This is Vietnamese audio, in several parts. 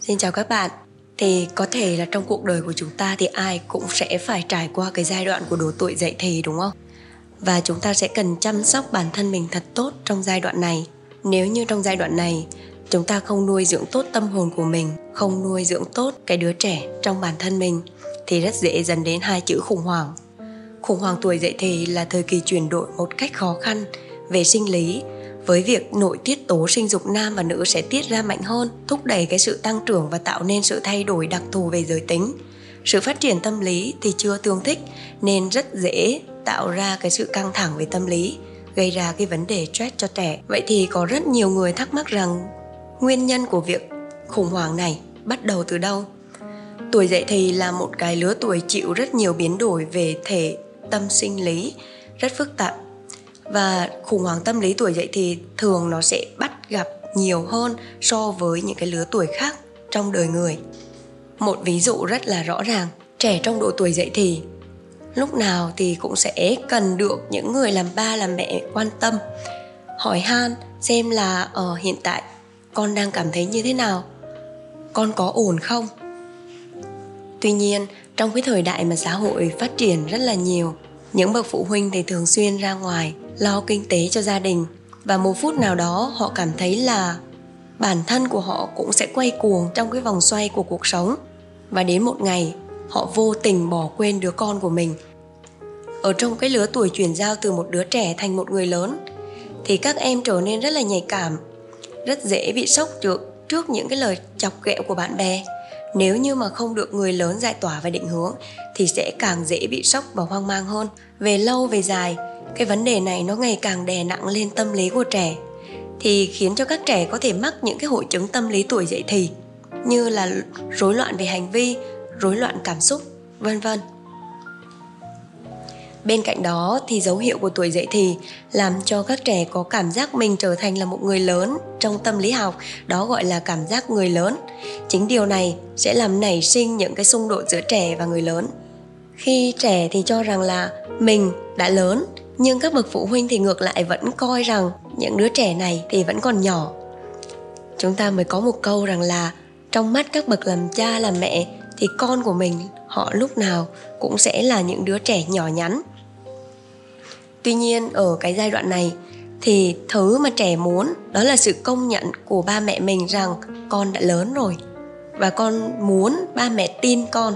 Xin chào các bạn. Thì có thể là trong cuộc đời của chúng ta thì ai cũng sẽ phải trải qua cái giai đoạn của độ tuổi dậy thì đúng không? Và chúng ta sẽ cần chăm sóc bản thân mình thật tốt trong giai đoạn này. Nếu như trong giai đoạn này chúng ta không nuôi dưỡng tốt tâm hồn của mình, không nuôi dưỡng tốt cái đứa trẻ trong bản thân mình thì rất dễ dẫn đến hai chữ khủng hoảng. Khủng hoảng tuổi dậy thì là thời kỳ chuyển đổi một cách khó khăn về sinh lý với việc nội tiết tố sinh dục nam và nữ sẽ tiết ra mạnh hơn, thúc đẩy cái sự tăng trưởng và tạo nên sự thay đổi đặc thù về giới tính. Sự phát triển tâm lý thì chưa tương thích nên rất dễ tạo ra cái sự căng thẳng về tâm lý, gây ra cái vấn đề stress cho trẻ. Vậy thì có rất nhiều người thắc mắc rằng nguyên nhân của việc khủng hoảng này bắt đầu từ đâu? Tuổi dậy thì là một cái lứa tuổi chịu rất nhiều biến đổi về thể tâm sinh lý rất phức tạp và khủng hoảng tâm lý tuổi dậy thì thường nó sẽ bắt gặp nhiều hơn so với những cái lứa tuổi khác trong đời người. Một ví dụ rất là rõ ràng trẻ trong độ tuổi dậy thì lúc nào thì cũng sẽ cần được những người làm ba làm mẹ quan tâm hỏi han xem là ở uh, hiện tại con đang cảm thấy như thế nào con có ổn không? Tuy nhiên trong cái thời đại mà xã hội phát triển rất là nhiều những bậc phụ huynh thì thường xuyên ra ngoài lo kinh tế cho gia đình. Và một phút nào đó, họ cảm thấy là bản thân của họ cũng sẽ quay cuồng trong cái vòng xoay của cuộc sống. Và đến một ngày, họ vô tình bỏ quên đứa con của mình. Ở trong cái lứa tuổi chuyển giao từ một đứa trẻ thành một người lớn, thì các em trở nên rất là nhạy cảm, rất dễ bị sốc trước trước những cái lời chọc ghẹo của bạn bè. Nếu như mà không được người lớn giải tỏa và định hướng, thì sẽ càng dễ bị sốc và hoang mang hơn. Về lâu về dài cái vấn đề này nó ngày càng đè nặng lên tâm lý của trẻ, thì khiến cho các trẻ có thể mắc những cái hội chứng tâm lý tuổi dậy thì, như là rối loạn về hành vi, rối loạn cảm xúc, vân vân. Bên cạnh đó thì dấu hiệu của tuổi dậy thì làm cho các trẻ có cảm giác mình trở thành là một người lớn trong tâm lý học, đó gọi là cảm giác người lớn. Chính điều này sẽ làm nảy sinh những cái xung đột giữa trẻ và người lớn. Khi trẻ thì cho rằng là mình đã lớn nhưng các bậc phụ huynh thì ngược lại vẫn coi rằng những đứa trẻ này thì vẫn còn nhỏ. Chúng ta mới có một câu rằng là trong mắt các bậc làm cha, làm mẹ thì con của mình, họ lúc nào cũng sẽ là những đứa trẻ nhỏ nhắn. Tuy nhiên, ở cái giai đoạn này thì thứ mà trẻ muốn đó là sự công nhận của ba mẹ mình rằng con đã lớn rồi và con muốn ba mẹ tin con.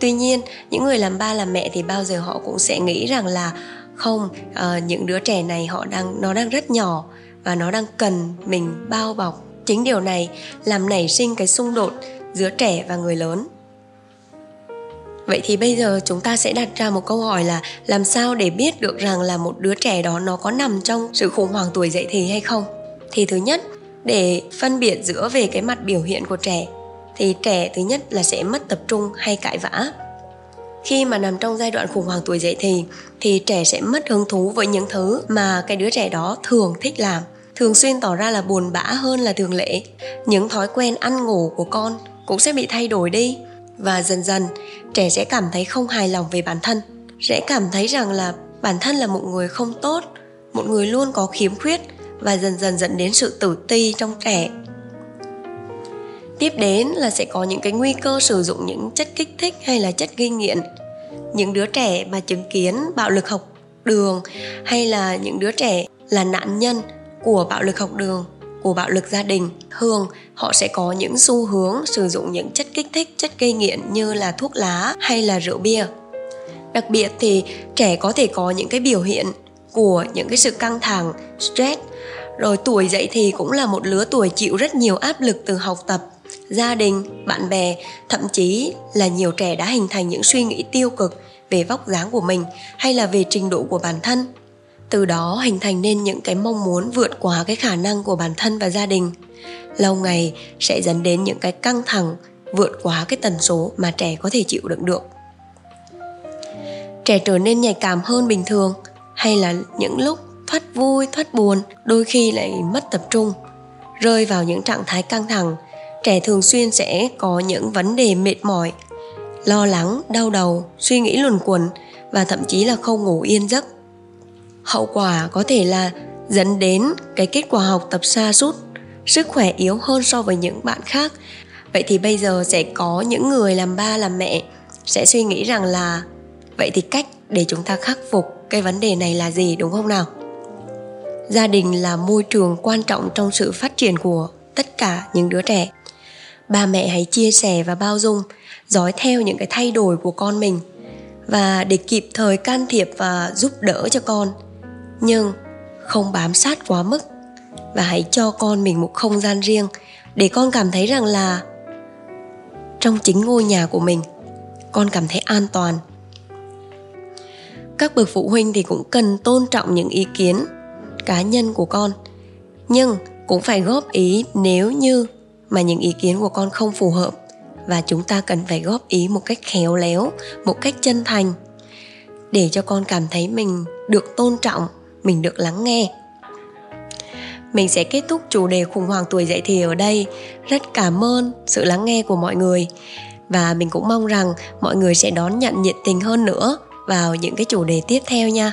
Tuy nhiên, những người làm ba, làm mẹ thì bao giờ họ cũng sẽ nghĩ rằng là không? Uh, những đứa trẻ này họ đang nó đang rất nhỏ và nó đang cần mình bao bọc. Chính điều này làm nảy sinh cái xung đột giữa trẻ và người lớn. Vậy thì bây giờ chúng ta sẽ đặt ra một câu hỏi là làm sao để biết được rằng là một đứa trẻ đó nó có nằm trong sự khủng hoảng tuổi dậy thì hay không? Thì thứ nhất để phân biệt giữa về cái mặt biểu hiện của trẻ thì trẻ thứ nhất là sẽ mất tập trung hay cãi vã khi mà nằm trong giai đoạn khủng hoảng tuổi dậy thì thì trẻ sẽ mất hứng thú với những thứ mà cái đứa trẻ đó thường thích làm, thường xuyên tỏ ra là buồn bã hơn là thường lệ. Những thói quen ăn ngủ của con cũng sẽ bị thay đổi đi và dần dần, trẻ sẽ cảm thấy không hài lòng về bản thân, sẽ cảm thấy rằng là bản thân là một người không tốt, một người luôn có khiếm khuyết và dần dần dẫn đến sự tự ti trong trẻ tiếp đến là sẽ có những cái nguy cơ sử dụng những chất kích thích hay là chất gây nghiện. Những đứa trẻ mà chứng kiến bạo lực học đường hay là những đứa trẻ là nạn nhân của bạo lực học đường, của bạo lực gia đình, thường họ sẽ có những xu hướng sử dụng những chất kích thích, chất gây nghiện như là thuốc lá hay là rượu bia. Đặc biệt thì trẻ có thể có những cái biểu hiện của những cái sự căng thẳng, stress. Rồi tuổi dậy thì cũng là một lứa tuổi chịu rất nhiều áp lực từ học tập gia đình, bạn bè, thậm chí là nhiều trẻ đã hình thành những suy nghĩ tiêu cực về vóc dáng của mình hay là về trình độ của bản thân. Từ đó hình thành nên những cái mong muốn vượt quá cái khả năng của bản thân và gia đình. Lâu ngày sẽ dẫn đến những cái căng thẳng, vượt quá cái tần số mà trẻ có thể chịu đựng được. Trẻ trở nên nhạy cảm hơn bình thường hay là những lúc thoát vui, thoát buồn đôi khi lại mất tập trung, rơi vào những trạng thái căng thẳng trẻ thường xuyên sẽ có những vấn đề mệt mỏi, lo lắng, đau đầu, suy nghĩ luẩn quẩn và thậm chí là không ngủ yên giấc. Hậu quả có thể là dẫn đến cái kết quả học tập xa sút, sức khỏe yếu hơn so với những bạn khác. Vậy thì bây giờ sẽ có những người làm ba, làm mẹ sẽ suy nghĩ rằng là, vậy thì cách để chúng ta khắc phục cái vấn đề này là gì? Đúng không nào? Gia đình là môi trường quan trọng trong sự phát triển của tất cả những đứa trẻ ba mẹ hãy chia sẻ và bao dung, dõi theo những cái thay đổi của con mình. Và để kịp thời can thiệp và giúp đỡ cho con. Nhưng không bám sát quá mức. Và hãy cho con mình một không gian riêng, để con cảm thấy rằng là trong chính ngôi nhà của mình, con cảm thấy an toàn. Các bậc phụ huynh thì cũng cần tôn trọng những ý kiến cá nhân của con. Nhưng cũng phải góp ý nếu như mà những ý kiến của con không phù hợp. Và chúng ta cần phải góp ý một cách khéo léo, một cách chân thành, để cho con cảm thấy mình được tôn trọng, mình được lắng nghe. Mình sẽ kết thúc chủ đề khủng hoảng tuổi dậy thì ở đây. Rất cảm ơn sự lắng nghe của mọi người. Và mình cũng mong rằng mọi người sẽ đón nhận nhiệt tình hơn nữa vào những cái chủ đề tiếp theo nha.